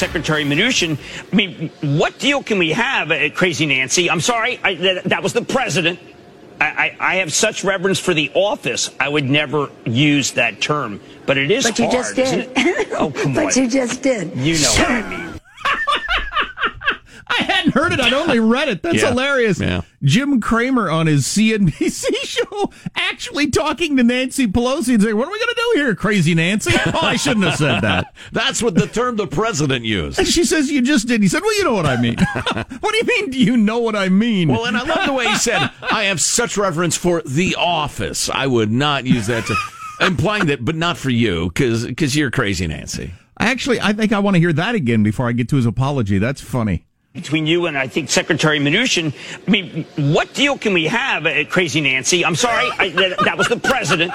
Secretary Mnuchin. I mean, what deal can we have, uh, Crazy Nancy? I'm sorry, I, that, that was the president. I, I, I have such reverence for the office. I would never use that term, but it is But you hard, just isn't did. it? Oh, come but on. you just did. You know what I mean. I hadn't heard it. I'd only read it. That's Yeah. hilarious. Yeah. Jim Cramer on his CNBC show actually talking to Nancy Pelosi and saying, What are we going to do here, crazy Nancy? Oh, I shouldn't have said that. That's what the term the president used. And she says, You just did. He said, Well, you know what I mean. what do you mean, do you know what I mean? Well, and I love the way he said, I have such reverence for The Office. I would not use that to, implying that, but not for you, because you're crazy, Nancy. Actually, I think I want to hear that again before I get to his apology. That's funny. Between you and I think Secretary Mnuchin. I mean, what deal can we have, uh, Crazy Nancy? I'm sorry, I, that, that was the president.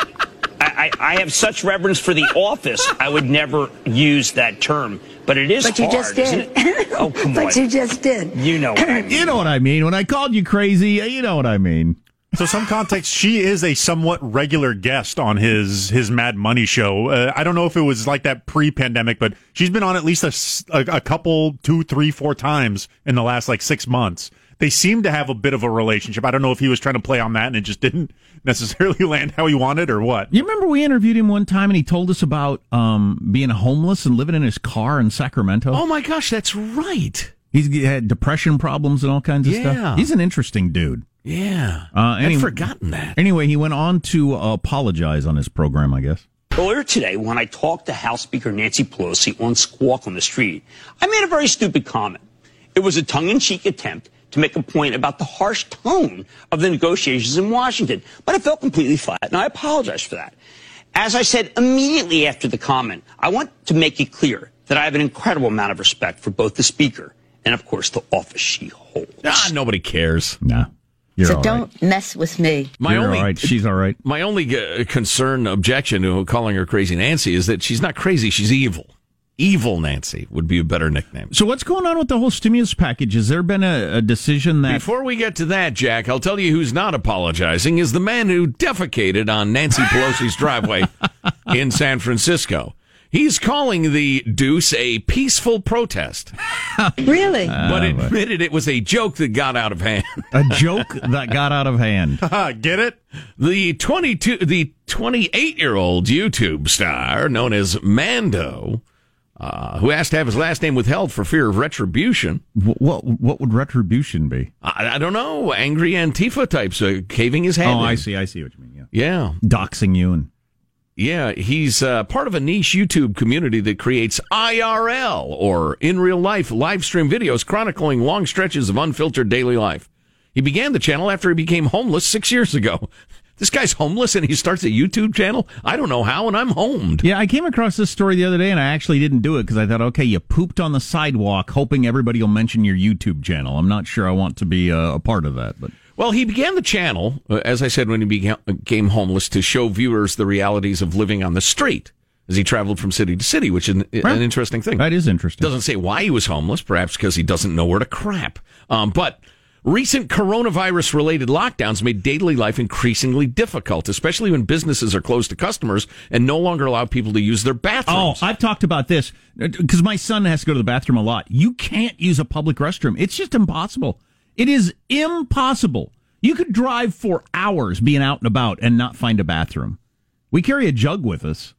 I, I, I have such reverence for the office. I would never use that term, but it is But you hard, just did. Oh, come but on. you just did. You know what I mean. You know what I mean. When I called you crazy, you know what I mean. So, some context, she is a somewhat regular guest on his his Mad Money show. Uh, I don't know if it was like that pre-pandemic, but she's been on at least a a couple, two, three, four times in the last like six months. They seem to have a bit of a relationship. I don't know if he was trying to play on that and it just didn't necessarily land how he wanted or what. You remember we interviewed him one time and he told us about um, being homeless and living in his car in Sacramento. Oh my gosh, that's right. He's he had depression problems and all kinds of Yeah. stuff. He's an interesting dude. Yeah. Uh, any- I'd forgotten that. Anyway, he went on to uh, apologize on his program, I guess. Earlier today, when I talked to House Speaker Nancy Pelosi on Squawk on the Street, I made a very stupid comment. It was a tongue-in-cheek attempt to make a point about the harsh tone of the negotiations in Washington, but I felt completely flat, and I apologize for that. As I said immediately after the comment, I want to make it clear that I have an incredible amount of respect for both the Speaker and, of course, the office she holds. Ah, nobody cares. Nah. You're so don't right. mess with me. My You're only all right. She's all right. my only uh, concern, objection to calling her crazy Nancy is that she's not crazy. She's evil. Evil Nancy would be a better nickname. So what's going on with the whole stimulus package? Has there been a, a decision that Before we get to that, Jack, I'll tell you who's not apologizing is the man who defecated on Nancy Pelosi's driveway in San Francisco. He's calling the deuce a peaceful protest, Really? but admitted it was a joke that got out of hand. a joke that got out of hand? Get it? The 22, the 28 year old YouTube star known as Mando, uh, who asked to have his last name withheld for fear of retribution. What what would retribution be? I, I don't know, angry Antifa types uh, caving his head. Oh, in. I see. I see what you mean. Yeah, Yeah. doxing you and Yeah, he's uh, part of a niche YouTube community that creates IRL or in real life live stream videos chronicling long stretches of unfiltered daily life. He began the channel after he became homeless six years ago. This guy's homeless and he starts a YouTube channel? I don't know how, and I'm homed. Yeah, I came across this story the other day, and I actually didn't do it because I thought, okay, you pooped on the sidewalk, hoping everybody will mention your YouTube channel. I'm not sure I want to be uh, a part of that, but Well, he began the channel, uh, as I said, when he became homeless to show viewers the realities of living on the street as he traveled from city to city, which is an, an interesting thing. that is interesting. Doesn't say why he was homeless, perhaps because he doesn't know where to crap. Um, but recent coronavirus related lockdowns made daily life increasingly difficult, especially when businesses are closed to customers and no longer allow people to use their bathrooms. Oh. I've talked about this because my son has to go to the bathroom a lot. You can't use a public restroom. It's just impossible. It is impossible. You could drive for hours being out and about and not find a bathroom. We carry a jug with us.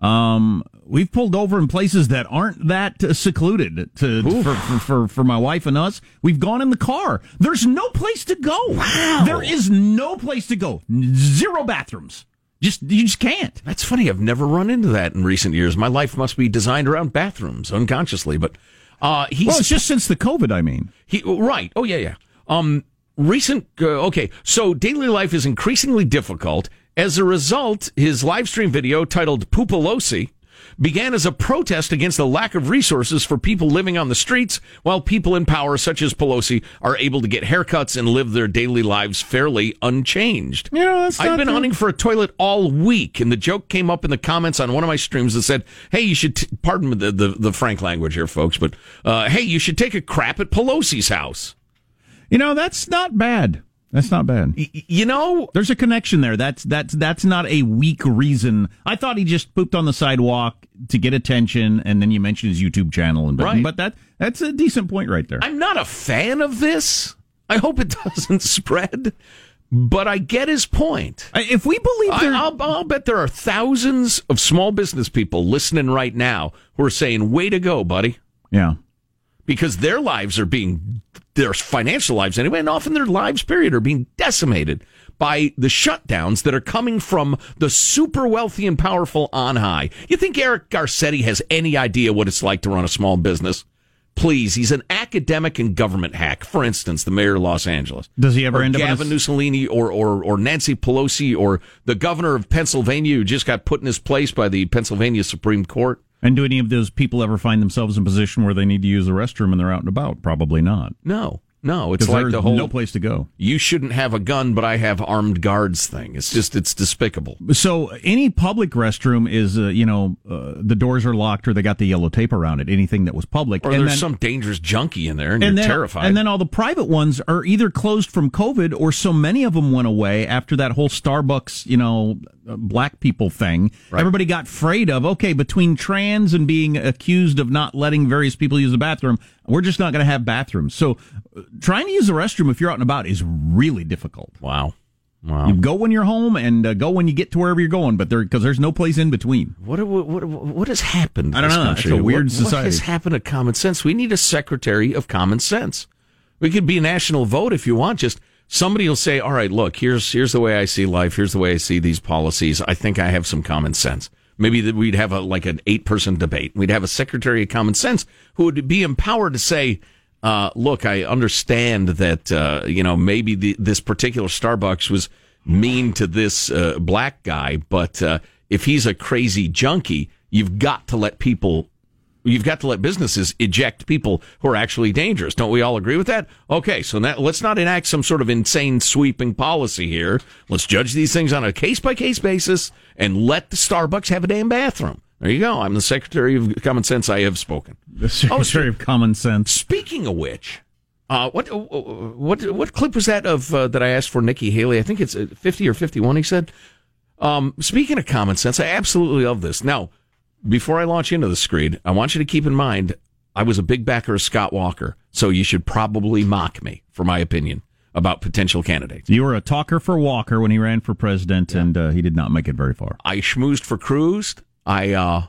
Um, we've pulled over in places that aren't that secluded to for, for, for for my wife and us. We've gone in the car. There's no place to go. Wow. There is no place to go. Zero bathrooms. Just you just can't. That's funny. I've never run into that in recent years. My life must be designed around bathrooms unconsciously, but uh, he's Well, it's just since the COVID. I mean. He right. Oh yeah, yeah. Um, recent. Uh, okay, so daily life is increasingly difficult. As a result, his live stream video titled "Poopalosi" began as a protest against the lack of resources for people living on the streets, while people in power, such as Pelosi, are able to get haircuts and live their daily lives fairly unchanged. You know, that's I've been the- hunting for a toilet all week, and the joke came up in the comments on one of my streams that said, "Hey, you should t- pardon the, the the frank language here, folks, but uh, hey, you should take a crap at Pelosi's house." You know, that's not bad. That's not bad. You know, There's a connection there. That's that's that's not a weak reason. I thought he just pooped on the sidewalk to get attention, and then you mentioned his YouTube channel, and Right. but that that's a decent point right there. I'm not a fan of this. I hope it doesn't spread, but I get his point. If we believe I, there, I'll, I'll bet there are thousands of small business people listening right now who are saying, "Way to go, buddy," yeah, because their lives are being, their financial lives anyway, and often their lives, period, are being decimated by the shutdowns that are coming from the super wealthy and powerful on high. You think Eric Garcetti has any idea what it's like to run a small business? Please, he's an academic and government hack. For instance, the mayor of Los Angeles. Does he ever end up in Gavin Mussolini or, or or Nancy Pelosi or the governor of Pennsylvania who just got put in his place by the Pennsylvania Supreme Court? And do any of those people ever find themselves in a position where they need to use the restroom and they're out and about? Probably not. No, no. It's like the whole no place to go. you shouldn't have a gun, but I have armed guards thing. It's just it's despicable. So any public restroom is, uh, you know, uh, the doors are locked or they got the yellow tape around it. Anything that was public, Or and there's then, some dangerous junkie in there, and, and you're then, terrified. And then all the private ones are either closed from COVID or so many of them went away after that whole Starbucks, you know, uh, black people thing. Everybody got afraid of, okay, between trans and being accused of not letting various people use the bathroom, we're just not going to have bathrooms. So uh, trying to use the restroom if you're out and about is really difficult. wow, wow. You go when you're home and uh, go when you get to wherever you're going, but there because there's no place in between. What, what what what has happened? to I don't know. It's a weird what, society. What has happened to common sense? We need a secretary of common sense. We could be a national vote if you want. Just somebody will say, "All right, look, here's here's the way I see life. Here's the way I see these policies. I think I have some common sense." Maybe that we'd have a like an eight person debate. We'd have a secretary of common sense who would be empowered to say, uh, "Look, I understand that uh, you know maybe the, this particular Starbucks was mean to this uh, black guy, but uh, if he's a crazy junkie, you've got to let people You've got to let businesses eject people who are actually dangerous. Don't we all agree with that? Okay, so now let's not enact some sort of insane sweeping policy here. Let's judge these things on a case by case basis and let the Starbucks have a damn bathroom. There you go. I'm the Secretary of Common Sense. I have spoken. The Secretary of Common Sense. Speaking of which, uh, what what what clip was that of uh, that I asked for Nikki Haley? I think it's uh, 50 or 51. He said. Um, speaking of common sense, I absolutely love this. Now, before I launch into the screed, I want you to keep in mind I was a big backer of Scott Walker, so you should probably mock me for my opinion about potential candidates. You were a talker for Walker when he ran for president, and uh, he did not make it very far. I schmoozed for Cruz. I uh,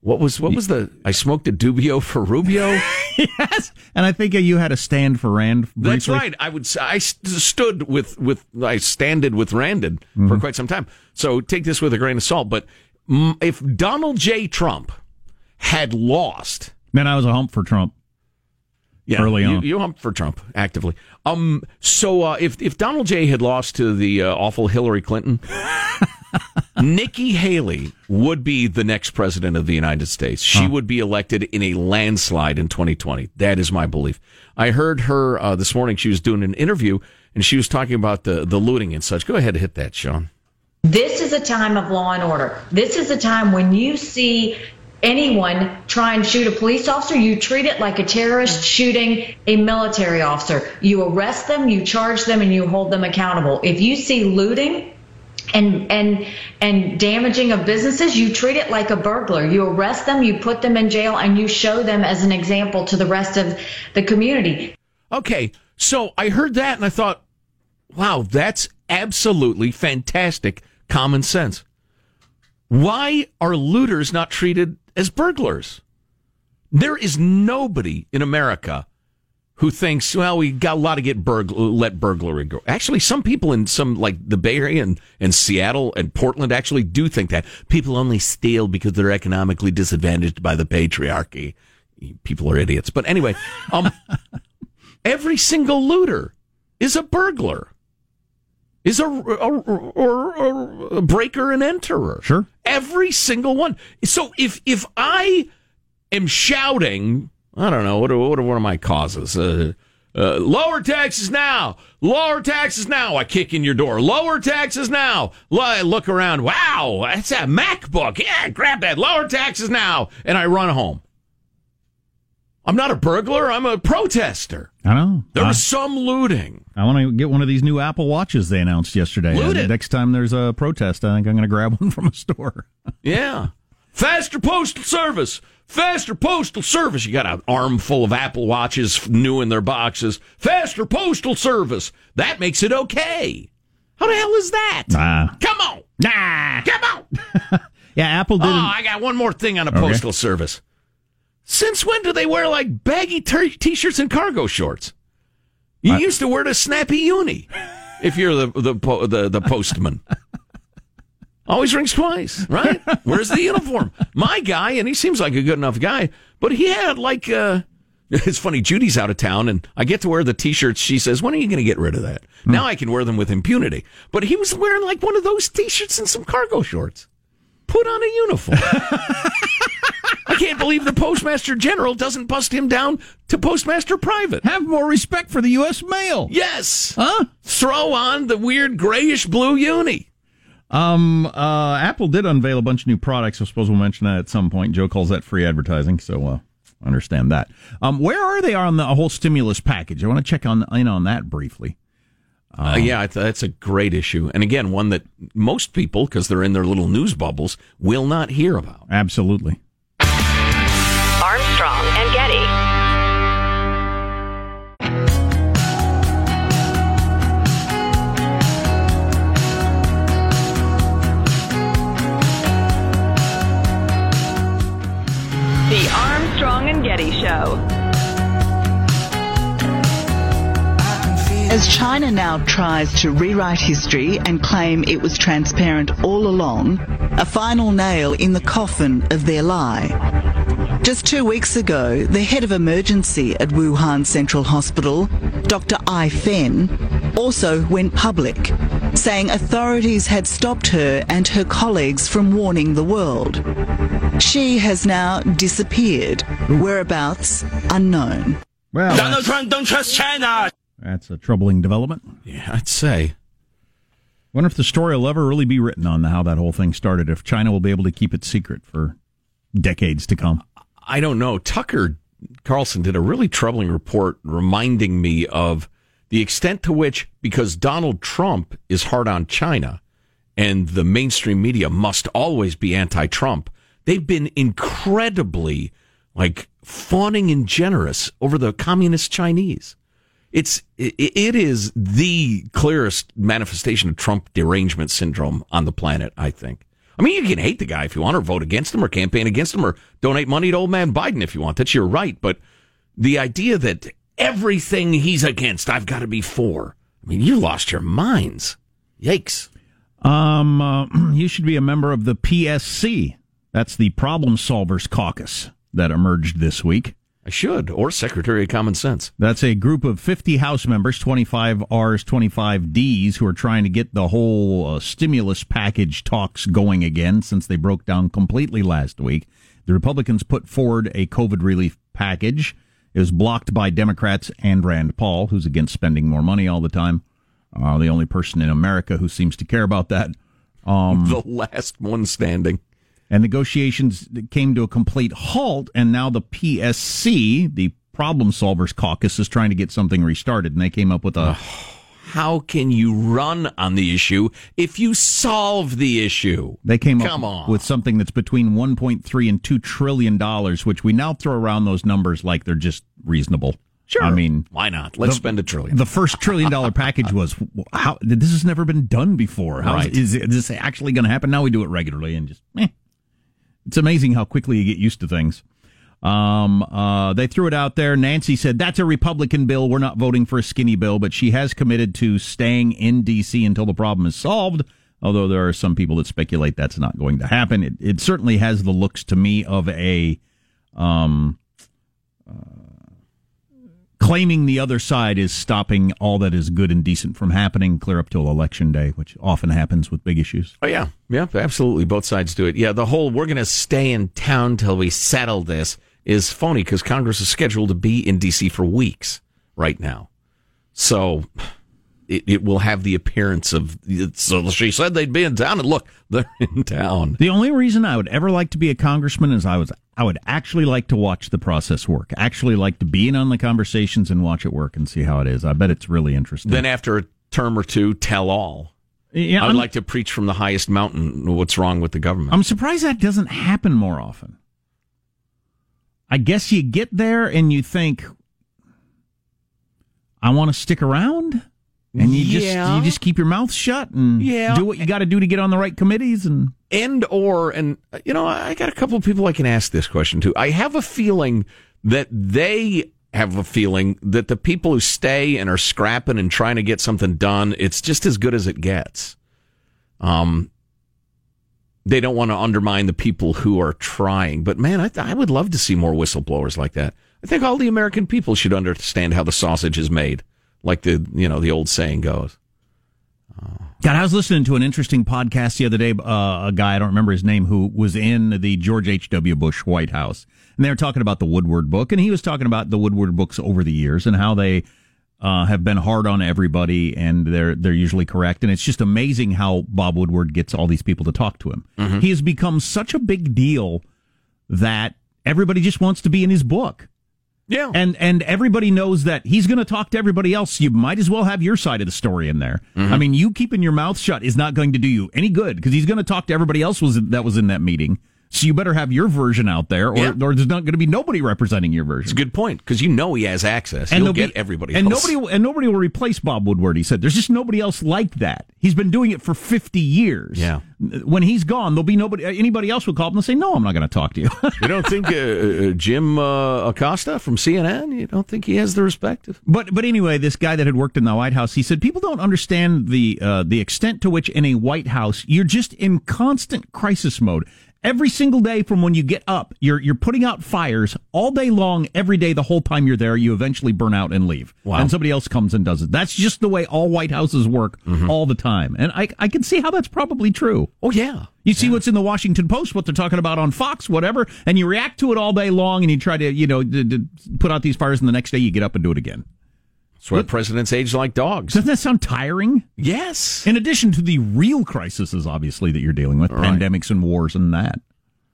what was what was the? I smoked a Dubio for Rubio. yes, and I think uh, you had a stand for Rand. That's right. I would. I st- stood with with. I standed with Randon for quite some time. So take this with a grain of salt. But if Donald J. Trump had lost, man, I was a hump for Trump. yeah, Early you, on. you humped for Trump actively. Um. So uh, if if Donald J. had lost to the uh, awful Hillary Clinton. Nikki Haley would be the next president of the United States. She would be elected in a landslide in 2020. That is my belief. I heard her uh, this morning. She was doing an interview and she was talking about the, the looting and such. Go ahead and hit that, Sean. This is a time of law and order. This is a time when you see anyone try and shoot a police officer, you treat it like a terrorist shooting a military officer. You arrest them, you charge them, and you hold them accountable. If you see looting, and and and damaging of businesses you treat it like a burglar you arrest them you put them in jail and you show them as an example to the rest of the community Okay, so I heard that and I thought, wow, that's absolutely fantastic common sense. Why are looters not treated as burglars? There is nobody in America who thinks, well, we got a lot to get burgl- let burglary go. Actually, some people in some like the Bay Area and, and Seattle and Portland actually do think that people only steal because they're economically disadvantaged by the patriarchy. People are idiots. But anyway, um, every single looter is a burglar, is a, a, or a breaker and enterer. Sure. Every single one. So if if I am shouting, I don't know what are, what are one of my causes. Uh, uh, lower taxes now. Lower taxes now. I kick in your door. Lower taxes now. I look around. Wow, that's a MacBook. Yeah, grab that. Lower taxes now. And I run home. I'm not a burglar. I'm a protester. I know. There I, was some looting. I want to get one of these new Apple Watches they announced yesterday. Loot Uh. Next time there's a protest, I think I'm going to grab one from a store. Yeah. Faster postal service. Faster postal service. You got an armful of Apple Watches new in their boxes. Faster postal service. That makes it okay. How the hell is that? Nah. Come on. Nah. Come on. Yeah, Apple did. Oh, I got one more thing on the postal service. Since when do they wear like baggy t- t-shirts and cargo shorts? You used to wear the snappy uni if you're the the the, the postman. Always rings twice, right? Where's the uniform? My guy, and he seems like a good enough guy, but he had like uh it's funny, Judy's out of town and I get to wear the t-shirts. She says, when are you going to get rid of that? Now I can wear them with impunity. But he was wearing like one of those t-shirts and some cargo shorts. Put on a uniform. Can't believe the postmaster general doesn't bust him down to postmaster private. Have more respect for the U.S. mail. Yes. Huh? Throw on the weird grayish blue uni. Um, uh, Apple did unveil a bunch of new products. I suppose we'll mention that at some point. Joe calls that free advertising, so uh, understand that. Um, where are they on the whole stimulus package? I want to check on in on that briefly. Uh, yeah, that's a great issue. And again, one that most people, because they're in their little news bubbles, will not hear about. Absolutely. As China now tries to rewrite history and claim it was transparent all along, a final nail in the coffin of their lie. Just two weeks ago, the head of emergency at Wuhan Central Hospital, Dr. Ai Fen, also went public, saying authorities had stopped her and her colleagues from warning the world. She has now disappeared, whereabouts unknown. Well, Donald Trump, don't trust China. That's a troubling development. Yeah, I'd say. Wonder if the story will ever really be written on how that whole thing started. If China will be able to keep it secret for decades to come. I don't know. Tucker Carlson did a really troubling report reminding me of the extent to which, because Donald Trump is hard on China and the mainstream media must always be anti Trump, they've been incredibly like fawning and generous over the communist Chinese. It's it, is the clearest manifestation of Trump derangement syndrome on the planet, I think. I mean, you can hate the guy if you want, or vote against him, or campaign against him, or donate money to old man Biden if you want. That's your right. But the idea that everything he's against, I've got to be for. I mean, you lost your minds. Yikes. Um, uh, you should be a member of the PSC. That's the Problem Solvers Caucus that emerged this week. I should, or Secretary of Common Sense. That's a group of 50 House members, 25 R's, 25 D's, who are trying to get the whole uh, stimulus package talks going again since they broke down completely last week. The Republicans put forward a COVID relief package. It was blocked by Democrats and Rand Paul, who's against spending more money all the time. Uh, the only person in America who seems to care about that. the last one standing. And negotiations came to a complete halt. And now the PSC, the Problem Solvers Caucus, is trying to get something restarted. And they came up with a How can you run on the issue if you solve the issue? they came Come up on. with something that's between 1.3 and 2 trillion dollars, which we now throw around those numbers like they're just reasonable. Sure. I mean, why not? Let's the- spend a trillion. the first trillion dollar package was how this has never been done before. How is- Right. is, is this actually going to happen? Now we do it regularly and just eh. It's amazing how quickly you get used to things. Um, uh, they threw it out there. Nancy said that's a Republican bill. We're not voting for a skinny bill, but she has committed to staying in D.C. until the problem is solved. Although there are some people that speculate that's not going to happen. It, it certainly has the looks to me of a um, claiming the other side is stopping all that is good and decent from happening clear up till election day, which often happens with big issues. Oh yeah, yeah, absolutely. Both sides do it. Yeah, the whole "we're going to stay in town till we settle this" is phony because Congress is scheduled to be in D.C. for weeks right now. So it, it will have the appearance of. So she said they'd be in town, and look, they're in town. The only reason I would ever like to be a congressman is I was I would actually like to watch the process work. Actually like to be in on the conversations and watch it work and see how it is. I bet it's really interesting. Then after a term or two, tell all. yeah, I would I'm, like to preach from the highest mountain what's wrong with the government. I'm surprised that doesn't happen more often. I guess you get there and you think, I want to stick around, and you just you just keep your mouth shut and Yeah. do what you got to do to get on the right committees and. and or and you know i got a couple of people i can ask this question to. I have a feeling that they have a feeling that the people who stay and are scrapping and trying to get something done it's just as good as it gets. Um they don't want to undermine the people who are trying. But man I, I would love to see more whistleblowers like that. I think all the american people should understand how the sausage is made like the you know the old saying goes God, I was listening to an interesting podcast the other day. Uh, a guy I don't remember his name who was in the George H. W. Bush White House, and they were talking about the Woodward book, and he was talking about the Woodward books over the years and how they uh, have been hard on everybody, and they're they're usually correct. And it's just amazing how Bob Woodward gets all these people to talk to him. He has become such a big deal that everybody just wants to be in his book. Yeah And and everybody knows that he's going to talk to everybody else. You might as well have your side of the story in there. Mm-hmm. I mean, you keeping your mouth shut is not going to do you any good because he's going to talk to everybody else was that was in that meeting. So you better have your version out there, or, Yeah. or there's not going to be nobody representing your version. It's a good point because you know he has access. He'll get be- everybody. and else. nobody will, and nobody will replace Bob Woodward. He said, "There's just nobody else like that. He's been doing it for 50 years. Yeah. When he's gone, there'll be nobody. Anybody else will call up and say, "No, I'm not going to talk to you." You don't think uh, uh, Jim uh, Acosta from CNN? You don't think he has the respect? Of- But but anyway, this guy that had worked in the White House, he said people don't understand the uh, the extent to which in a White House you're just in constant crisis mode. Every single day from when you get up, you're you're putting out fires all day long, every day, the whole time you're there. You eventually burn out and leave, Wow. and somebody else comes and does it. That's just the way all White Houses work mm-hmm. all the time, and I I can see how that's probably true. oh yeah, You see what's in the Washington Post, what they're talking about on Fox, whatever, and you react to it all day long, and you try to, you know, d- d- put out these fires, and the next day you get up and do it again. That's why presidents age like dogs. Doesn't that sound tiring? yes. In addition to the real crises, obviously, that you're dealing with, pandemics and wars and that.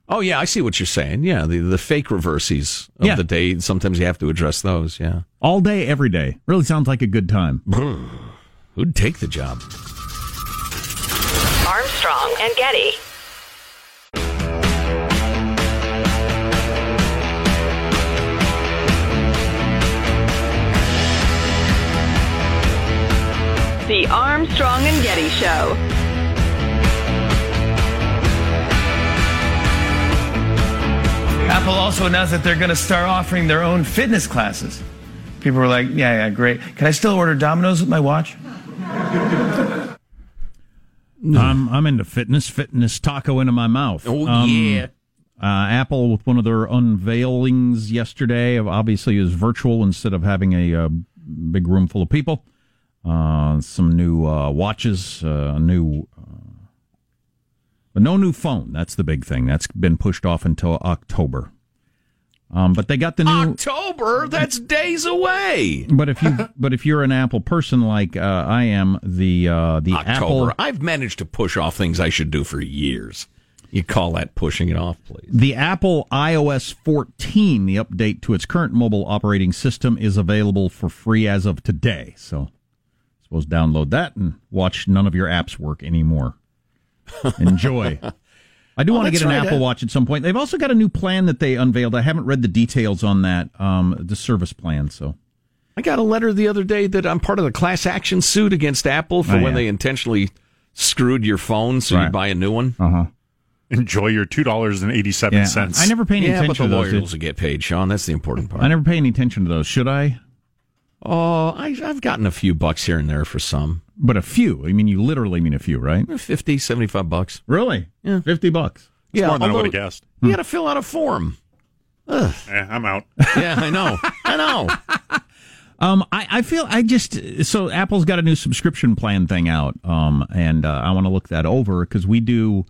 Oh yeah, I see what you're saying. Yeah, the the fake reverses of Yeah. the day. Sometimes you have to address those. Yeah. All day, every day. Really sounds like a good time. Who'd take the job? Armstrong and Getty. The Armstrong and Getty Show. Apple also announced that they're going to start offering their own fitness classes. People were like, yeah, yeah, great. Can I still order Domino's with my watch? I'm, I'm into fitness, fitness taco into my mouth. Oh Um, yeah. Uh, Apple with one of their unveilings yesterday, of obviously is virtual instead of having a uh, big room full of people. Uh, some new uh, watches, uh, a new, uh, but no new phone. That's the big thing. That's been pushed off until October. Um, but they got the new. October. That's days away. But if you, but if you're an Apple person like uh, I am, the uh, the October. Apple I've managed to push off things I should do for years. You call that pushing it off, please? The Apple iOS 14, the update to its current mobile operating system, is available for free as of today. So, suppose download that and watch none of your apps work anymore. Enjoy. I do Oh, want to get an right, Apple? Watch at some point. They've also got a new plan that they unveiled. I haven't read the details on that, um, the service plan. So, I got a letter the other day that I'm part of the class action suit against Apple for Oh, when yeah. they intentionally screwed your phone, so you buy a new one. uh huh. Enjoy your two dollars and eighty seven cents. Yeah. I, I never pay any Yeah, but attention the to those. lawyers will get paid, Sean. That's the important part. I never pay any attention to those. Should I? Oh, I, I've gotten a few bucks here and there for some. But a few. I mean, you literally mean a few, right? 50, 75 bucks. Really? Yeah. Fifty bucks. Yeah, more than I would have guessed. You got to fill out a form. Eh, I'm out. Yeah, I know. I know. Um, I, I feel I just so Apple's got a new subscription plan thing out, um, and uh, I want to look that over because we do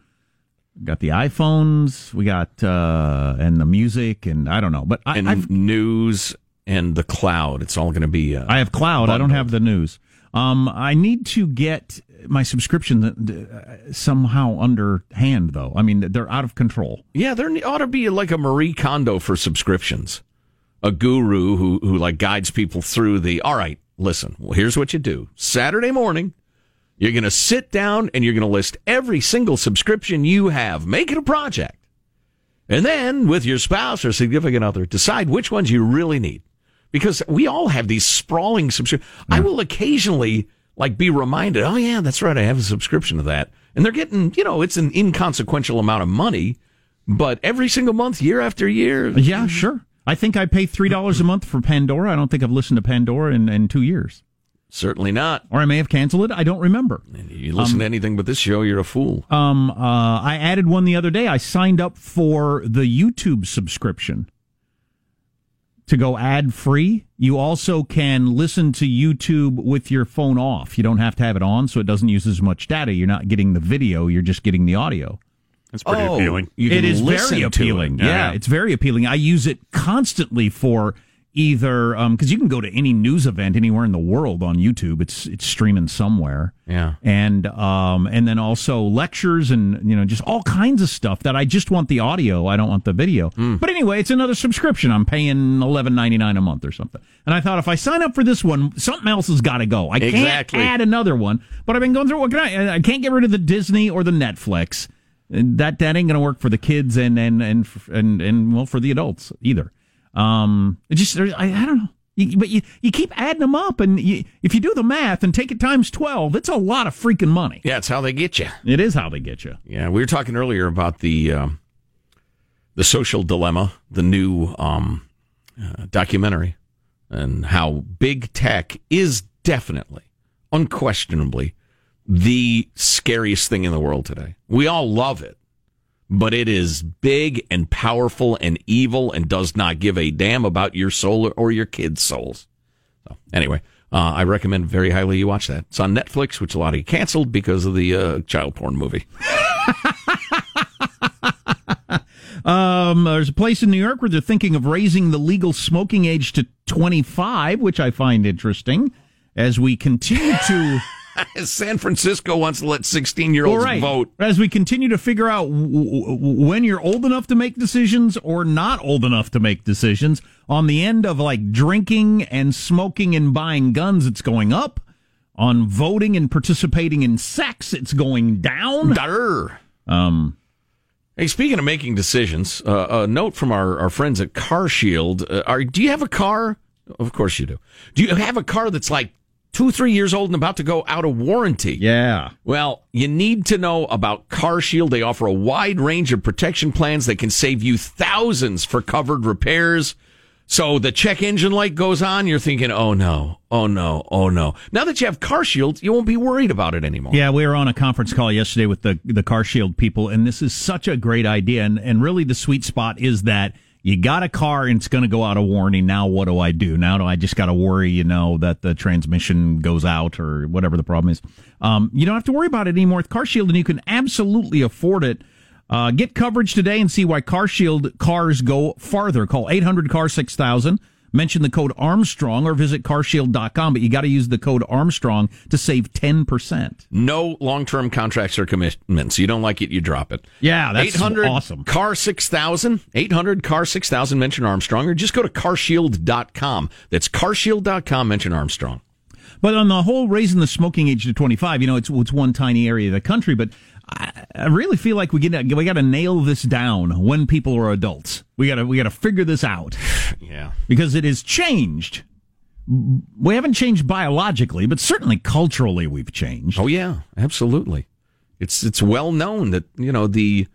got the iPhones, we got uh, and the music, and I don't know, but I, And I've, news and the cloud. It's all going to be. Uh, I have cloud. I don't have the news. Um, I need to get my subscription uh, somehow underhand, though. I mean, they're out of control. Yeah, there ought to be like a Marie Kondo for subscriptions, a guru who who like guides people through the. All right, listen. Well, here's what you do. Saturday morning, you're going to sit down and you're going to list every single subscription you have. Make it a project, and then with your spouse or significant other, decide which ones you really need. Because we all have these sprawling subscriptions. I will occasionally like be reminded, oh yeah, that's right, I have a subscription to that. And they're getting, you know, it's an inconsequential amount of money, but every single month, year after year. Yeah, sure. I think I pay three dollars a month for Pandora. I don't think I've listened to Pandora in, in two years. Certainly not. Or I may have canceled it. I don't remember. You listen um, to anything but this show, you're a fool. Um, uh, I added one the other day. I signed up for the YouTube subscription to go ad free. You also can listen to YouTube with your phone off. You don't have to have it on, so it doesn't use as much data. You're not getting the video, you're just getting the audio. That's pretty oh, appealing. It is very appealing. It. Yeah, yeah, it's very appealing. I use it constantly for either because um, you can go to any news event anywhere in the world on YouTube. It's it's streaming somewhere. Yeah, and um, and then also lectures and you know just all kinds of stuff that I just want the audio. I don't want the video. Mm. But anyway, it's another subscription. I'm paying eleven ninety nine a month or something. And I thought if I sign up for this one, something else has got to go. I exactly. can't add another one. But I've been going through. What can I? I can't get rid of the Disney or the Netflix. That that ain't going to work for the kids and and and and and well for the adults either. Um, it just I, I don't know. You, but you, you keep adding them up, and you, if you do the math and take it times twelve, it's a lot of freaking money. Yeah, it's how they get you. It is how they get you. Yeah, we were talking earlier about the um, the social dilemma, the new um, uh, documentary, and how big tech is definitely, unquestionably, the scariest thing in the world today. We all love it but it is big and powerful and evil and does not give a damn about your soul or your kids' souls. So, anyway, uh, I recommend very highly you watch that. It's on Netflix, which a lot of you canceled because of the uh, child porn movie. um, there's a place in New York where they're thinking of raising the legal smoking age to 25, which I find interesting as we continue to. San Francisco wants to let 16 year olds right. vote. As we continue to figure out w- when you're old enough to make decisions or not old enough to make decisions, on the end of like drinking and smoking and buying guns, it's going up. On voting and participating in sex, it's going down. Durr. Um, Hey, speaking of making decisions, uh, a note from our, our friends at Car Shield. Uh, are, do you have a car? Of course you do. Do you have a car that's like two, three years old and about to go out of warranty. Yeah. Well, you need to know about Car Shield. They offer a wide range of protection plans that can save you thousands for covered repairs. So the check engine light goes on, you're thinking, oh no, oh no, oh no. Now that you have Car Shield, you won't be worried about it anymore. Yeah, we were on a conference call yesterday with the, the Car Shield people, and this is such a great idea. And, and really the sweet spot is that you got a car and it's going to go out of warranty. Now what do I do? Now do I just got to worry, you know, that the transmission goes out or whatever the problem is? Um, you don't have to worry about it anymore with CarShield, and you can absolutely afford it. Uh, get coverage today and see why CarShield cars go farther. Call 800 car 6000 mention the code Armstrong or visit carshield.com, but you got to use the code Armstrong to save 10%. No long term contracts or commitments. You don't like it, you drop it. Yeah, that's 800 awesome. Car 6000, 800 Car 6000, mention Armstrong, or just go to carshield.com. That's carshield.com, mention Armstrong. But on the whole, raising the smoking age to 25, you know, it's, it's one tiny area of the country, but I, really feel like we get we got to nail this down when people are adults. We got to we got to figure this out. Yeah, because it has changed. We haven't changed biologically, but certainly culturally we've changed. Oh yeah, absolutely. It's it's well known that you know the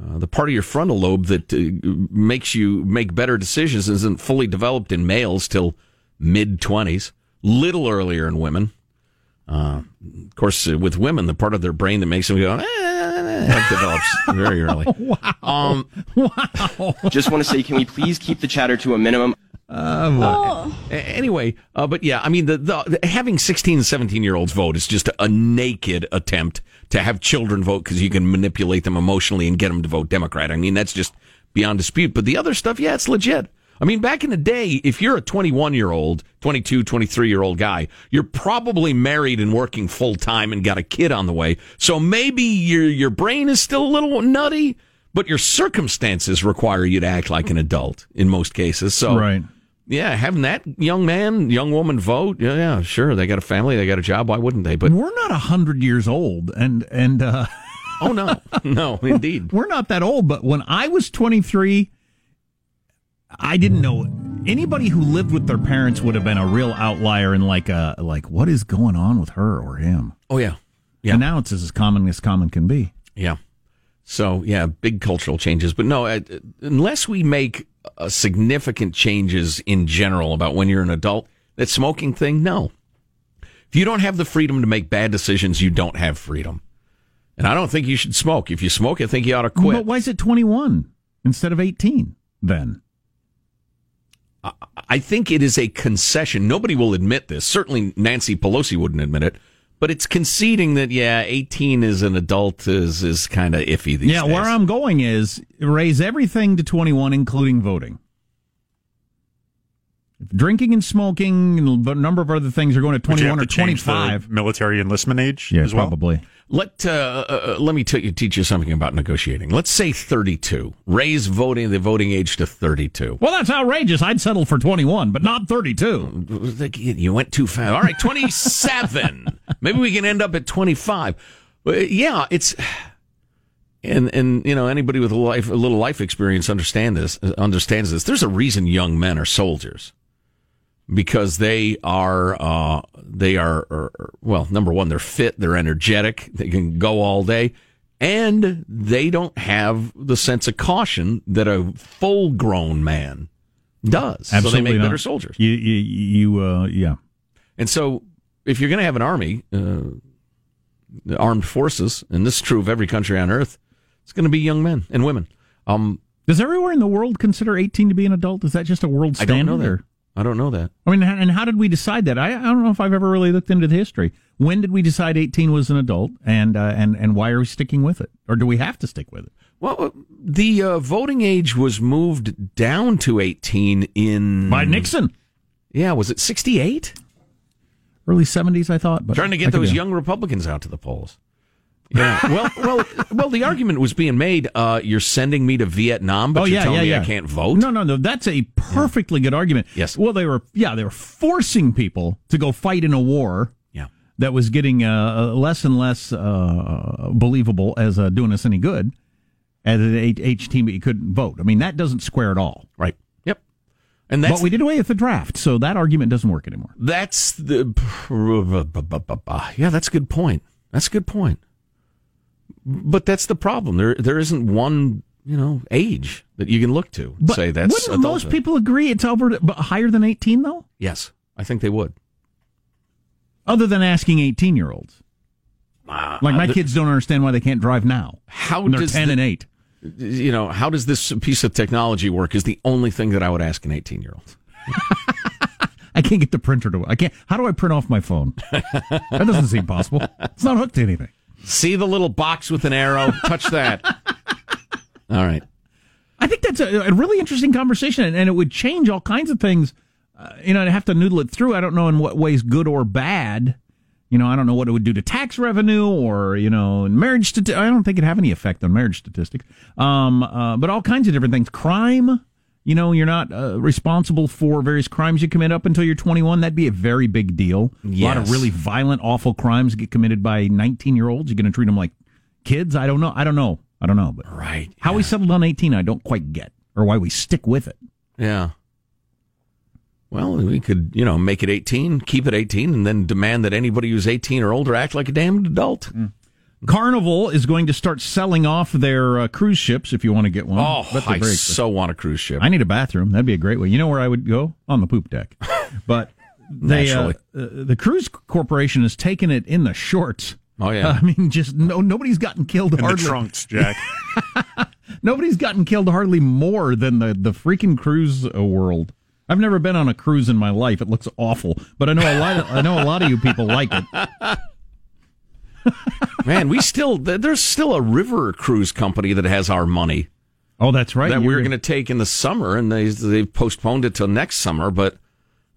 uh, the part of your frontal lobe that uh, makes you make better decisions isn't fully developed in males till mid twenties. Little earlier in women. Uh, of course, uh, with women, the part of their brain that makes them go, eh, develops very early. wow. Um, wow. Just want to say, can we please keep the chatter to a minimum? Uh, anyway, uh, but yeah, I mean, the, the, the, having 16 and 17 year olds vote is just a, a naked attempt to have children vote because you can manipulate them emotionally and get them to vote Democrat. I mean, that's just beyond dispute. But the other stuff, yeah, it's legit. I mean, back in the day, if you're a 21 year old, 22, 23 year old guy, you're probably married and working full time and got a kid on the way. So maybe your, your brain is still a little nutty, but your circumstances require you to act like an adult in most cases. So, Right. yeah, having that young man, young woman vote, yeah, yeah, sure. They got a family, they got a job. Why wouldn't they? But We're not a hundred years old, and and uh, oh no, no, indeed. we're not that old. But when I was 23, I didn't know anybody who lived with their parents would have been a real outlier and like uh like what is going on with her or him. Oh yeah, yeah. And now it's as common as common can be. Yeah. So yeah, big cultural changes, but no, uh, unless we make uh, significant changes in general about when you're an adult, that smoking thing, no. If you don't have the freedom to make bad decisions, you don't have freedom. And I don't think you should smoke. If you smoke, I think you ought to quit. But why is it 21 instead of 18 then? I think it is a concession. Nobody will admit this. Certainly Nancy Pelosi wouldn't admit it. But it's conceding that yeah, eighteen as an adult is is kind of iffy these yeah, days. where I'm going is raise everything to 21, including voting. If drinking and smoking and a number of other things are going to Would you 21 have or to change the 25. military enlistment age Yeah, as well? probably. Let uh, uh, let me t- teach you something about negotiating. Let's say 32. Raise voting the voting age to 32. Well, that's outrageous. I'd settle for 21, but not 32. You went too fast. All right, 27. Maybe we can end up at 25. Yeah, it's and and you know anybody with a life a little life experience understand this understands this. There's a reason young men are soldiers because they are uh, they are, are well number one they're fit they're energetic they can go all day and they don't have the sense of caution that a full grown man does so they make not. better soldiers You, you, you uh, yeah. and so if you're going to have an army uh, the armed forces and this is true of every country on earth it's going to be young men and women um, Does everywhere in the world consider 18 to be an adult? Is that just a world I standard? don't know that I don't know that I mean, and how did we decide that? I, I don't know if I've ever really looked into the history. When did we decide 18 was an adult, and uh, and and why are we sticking with it, or do we have to stick with it? Well, the uh, voting age was moved down to 18 in. By Nixon, Yeah, was it 68? early 70s, I thought. But Trying to get those young Republicans out to the polls. Yeah. well, well, well. The argument was being made. Uh, you're sending me to Vietnam, but oh you're yeah, telling yeah, me yeah. I can't vote. No, no, no. That's a perfectly good argument. Yes. Well, they were yeah, they were forcing people to go fight in a war Yeah. that was getting uh, less and less uh, believable as uh, doing us any good. As an age, age team, but you couldn't vote. I mean, that doesn't square at all. Right. Yep. And that's but we did away with the draft, so that argument doesn't work anymore. that's the. Yeah, that's a good point. That's a good point. But that's the problem. There, there isn't one, you know, age that you can look to But say that's wouldn't most people agree it's over to, higher than 18 though? Yes, I think they would. Other than asking 18 year olds. Uh, Like my the- kids don't understand why they can't drive now. How they're does 10 the- and 8. you know, how does this piece of technology work? Is the only thing that I would ask an 18 year old. I can't get the printer to I can't how do I print off my phone? that doesn't seem possible. It's not hooked to anything. See the little box with an arrow? Touch that. All right. I think that's a, a really interesting conversation, and, and it would change all kinds of things. Uh, you know, I'd have to noodle it through. I don't know in what ways, good or bad. You know, I don't know what it would do to tax revenue or you know, marriage. Stati- I don't think it'd have any effect on marriage statistics. Um, uh, but all kinds of different things. Crime. You know, you're not uh, responsible for various crimes you commit up until you're 21. That'd be a very big deal. A lot of really violent, awful crimes get committed by 19 year olds. You're going to treat them like kids? I don't know. I don't know. I don't know. But Right. how we settled on 18, I don't quite get, or why we stick with it. Yeah. Well, we could, you know, make it 18, keep it 18, and then demand that anybody who's 18 or older act like a damned adult. Carnival is going to start selling off their uh, cruise ships if you want to get one. Oh, But they're I very so want a cruise ship. I need a bathroom. That'd be a great way. You know where I would go? On the poop deck. But they, uh, uh, the cruise corporation has taken it in the shorts. Oh, yeah. I mean, just no, nobody's gotten killed In the hardly. trunks, Jack. Nobody's gotten killed hardly more than the, the freaking cruise uh, world. I've never been on a cruise in my life. It looks awful, but I know a lot. Of, I know a lot of you people like it. Man, we still, there's still a river cruise company that has our money. Oh, that's right. that we were going to take in the summer, and they they've postponed it till next summer. But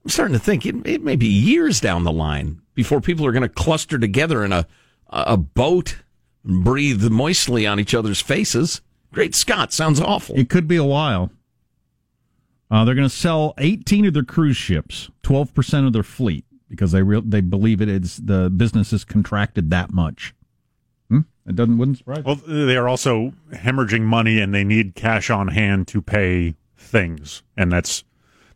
I'm starting to think it, it may be years down the line before people are going to cluster together in a a boat, and breathe moistly on each other's faces. Great Scott, sounds awful. It could be a while. Uh, they're going to sell 18 of their cruise ships, 12% of their fleet, because they re- they believe it is the business is contracted that much. Hmm? It doesn't wouldn't surprise. Well, they are also hemorrhaging money, and they need cash on hand to pay things, and that's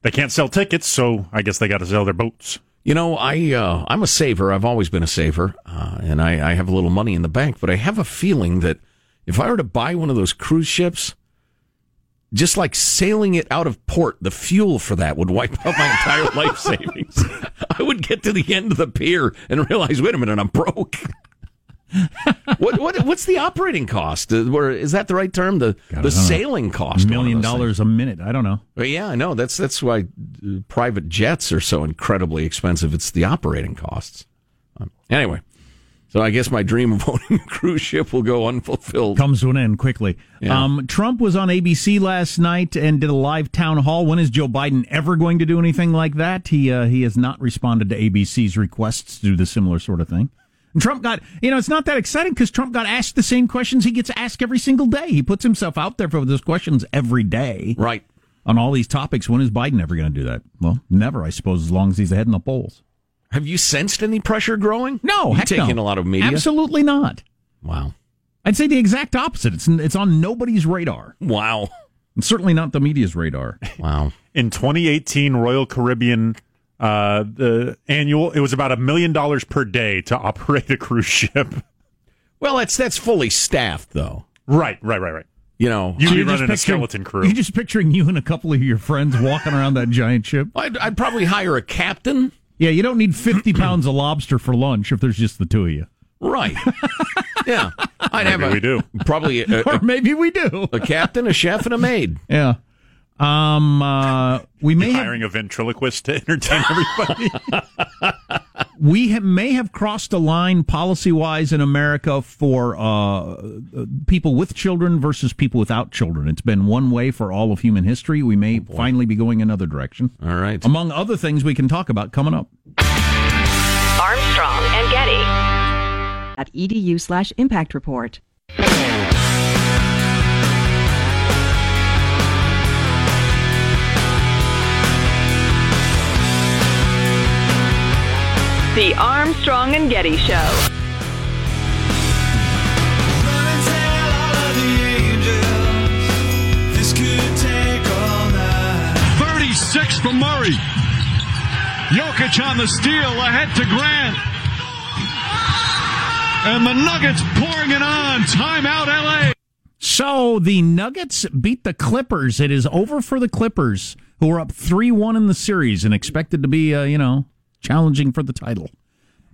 they can't sell tickets, so I guess they got to sell their boats. You know, I uh, I'm a saver. I've always been a saver, uh, and I, I have a little money in the bank. But I have a feeling that if I were to buy one of those cruise ships, just like sailing it out of port, the fuel for that would wipe out my entire life savings. I would get to the end of the pier and realize, wait a minute, I'm broke. what what what's the operating cost? Uh, Where is that the right term? The I the don't know. sailing cost. on million those things. dollars a minute. I don't know. Well, yeah, I know. That's that's why uh, private jets are so incredibly expensive. It's the operating costs. Um, anyway, so I guess my dream of owning a cruise ship will go unfulfilled. Comes to an end quickly. Yeah. Um, Trump was on ABC last night and did a live town hall. When is Joe Biden ever going to do anything like that? He uh, he has not responded to ABC's requests to do the similar sort of thing. And Trump got, you know, it's not that exciting because Trump got asked the same questions he gets asked every single day. He puts himself out there for those questions every day Right. on all these topics. When is Biden ever going to do that? Well, never, I suppose, as long as he's ahead in the polls. Have you sensed any pressure growing? No, you heck take no. in a lot of media. Absolutely not. Wow. I'd say the exact opposite. It's it's on nobody's radar. Wow. And certainly not the media's radar. Wow. In 2018, Royal Caribbean, uh, the annual, it was about a million dollars per day to operate a cruise ship. Well, that's that's fully staffed though. Right, right, right, right. You know, You'd So be you're just running a skeleton crew. You're just picturing you and a couple of your friends walking around that giant ship. I'd, I'd probably hire a captain. Yeah, you don't need 50 pounds of lobster for lunch if there's just the two of you. Right. yeah. I'd have Maybe a, we do. probably a, Or maybe we do. a captain, a chef, and a maid. Yeah. Um, uh, we may have, hiring a ventriloquist to entertain everybody. we have, may have crossed a line policy wise in America for uh, people with children versus people without children. It's been one way for all of human history. We may finally be going another direction. All right. Among other things we can talk about coming up. Armstrong and Getty. at edu slash impact report. The Armstrong and Getty Show. 36 for Murray. Jokic on the steal ahead to Grant. And the Nuggets pouring it on. Timeout LA. So the Nuggets beat the Clippers. It is over for the Clippers, who are up 3 1 in the series and expected to be, uh, you know, challenging for the title.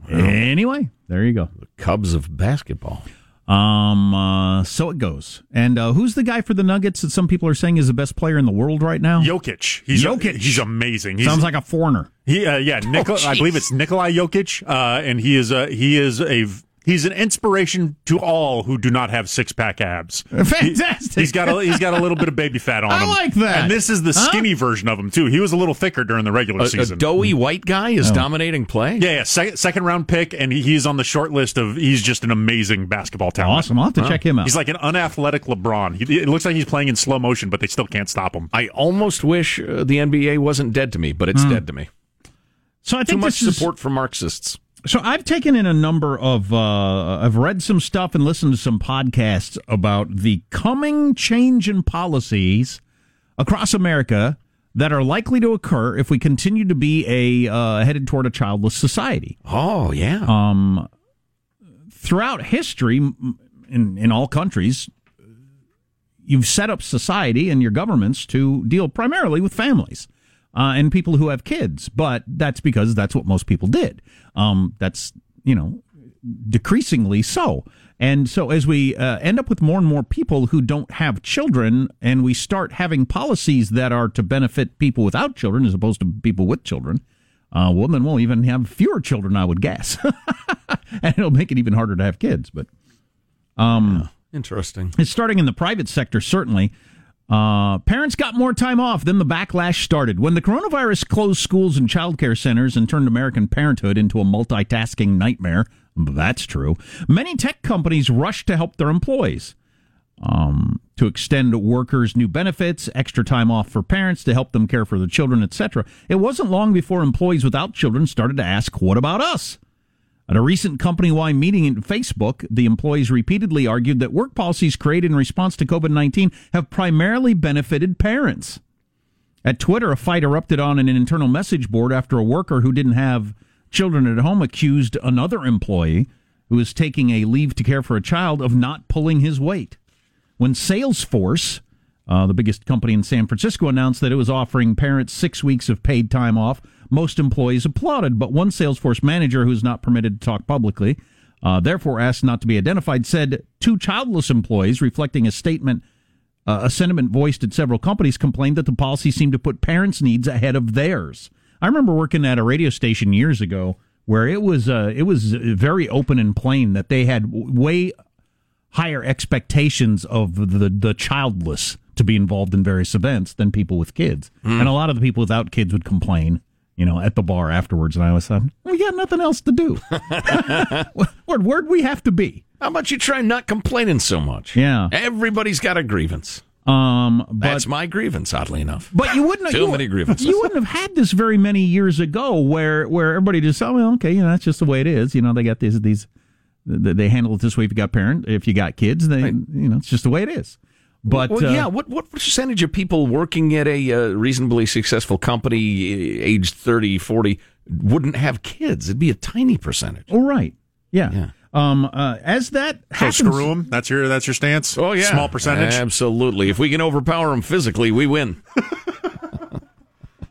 Anyway, there you go. The Cubs of basketball. Um, uh, so it goes. And uh, who's the guy for the Nuggets that some people are saying is the best player in the world right now? Jokic. He's Jokic. he's amazing. He's, Sounds like a foreigner. He, uh, yeah, Nikol- I believe it's Nikolai Jokic, uh, and he is a he is a he's an inspiration to all who do not have six pack abs. Fantastic. He, has got a he's got a little bit of baby fat on I him. I like that. And this is the Huh? skinny version of him too. He was a little thicker during the regular A, a season. doughy white guy is Oh. dominating play. yeah, yeah, second, second round pick, and he, he's on the short list of. He's just an amazing basketball talent. Awesome. I'll have to check him out. He's like an unathletic LeBron. He, it looks like he's playing in slow motion, but they still can't stop him. I almost wish uh, the NBA wasn't dead to me, but it's dead to me. so I think Too much this is- support for Marxists. So I've taken in a number of uh, I've read some stuff and listened to some podcasts about the coming change in policies across America that are likely to occur if we continue to be a uh, headed toward a childless society. Oh yeah. Um, throughout history, in in all countries, you've set up society and your governments to deal primarily with families uh, and people who have kids. But that's because that's what most people did. Um, that's you know decreasingly so. And so, as we uh, end up with more and more people who don't have children, and we start having policies that are to benefit people without children as opposed to people with children, uh, well, then we'll even have fewer children, I would guess. and it'll make it even harder to have kids. But um, Interesting. it's starting in the private sector, certainly. Uh, parents got more time off. Then the backlash started. When the coronavirus closed schools and childcare centers and turned American parenthood into a multitasking nightmare, that's true. Many tech companies rushed to help their employees. Um, to extend workers new benefits, extra time off for parents to help them care for their children, etc. It wasn't long before employees without children started to ask, "What about us?" At a recent company wide meeting in Facebook, the employees repeatedly argued that work policies created in response to COVID 19 have primarily benefited parents. At Twitter, a fight erupted on an internal message board after a worker who didn't have children at home accused another employee who was taking a leave to care for a child of not pulling his weight. When Salesforce, uh, the biggest company in San Francisco, announced that it was offering parents six weeks of paid time off, most employees applauded, but one Salesforce manager who's not permitted to talk publicly, uh, therefore asked not to be identified, said two childless employees, reflecting a statement, uh, a sentiment voiced at several companies, complained that the policy seemed to put parents' needs ahead of theirs. I remember working at a radio station years ago where it was uh, it was very open and plain that they had way higher expectations of the the childless to be involved in various events than people with kids, Mm. and a lot of the people without kids would complain you know, at the bar afterwards. And I always thought, we got nothing else to do. where, where'd we have to be? How about you try not complaining so much? Yeah. Everybody's got a grievance. Um, but, That's my grievance, oddly enough. But you wouldn't Too you, many grievances. You wouldn't have had this very many years ago, where where everybody just oh well, okay, you know that's just the way it is. You know they got these these they they handle it this way if you got parent if you got kids they you know it's just the way it is. But well, uh, yeah, what what percentage of people working at a uh, reasonably successful company, uh, aged 30, 40, wouldn't have kids? It'd be a tiny percentage. Oh, right. Yeah. Um, uh, as that So screw them. That's your that's your stance. Oh yeah, small percentage. Absolutely. If we can overpower them physically, we win.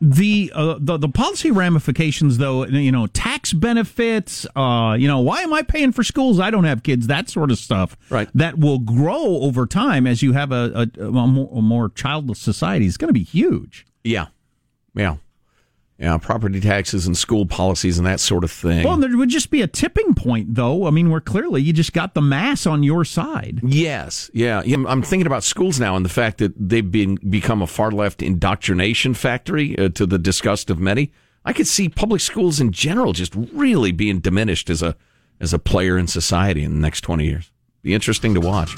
the, uh, the the policy ramifications, though, you know, tax benefits, uh, you know, why am I paying for schools? I don't have kids, that sort of stuff. Right. That will grow over time as you have a, a, a, more, a more childless society. It's going to be huge. Yeah, yeah, yeah. Property taxes and school policies and that sort of thing. Well, there would just be a tipping point, though. I mean, where clearly you just got the mass on your side. Yes, yeah. yeah. I'm thinking about schools now and the fact that they've been become a far left indoctrination factory uh, to the disgust of many. I could see public schools in general just really being diminished as a as a player in society in the next 20 years. Be interesting to watch.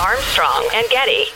Armstrong and Getty.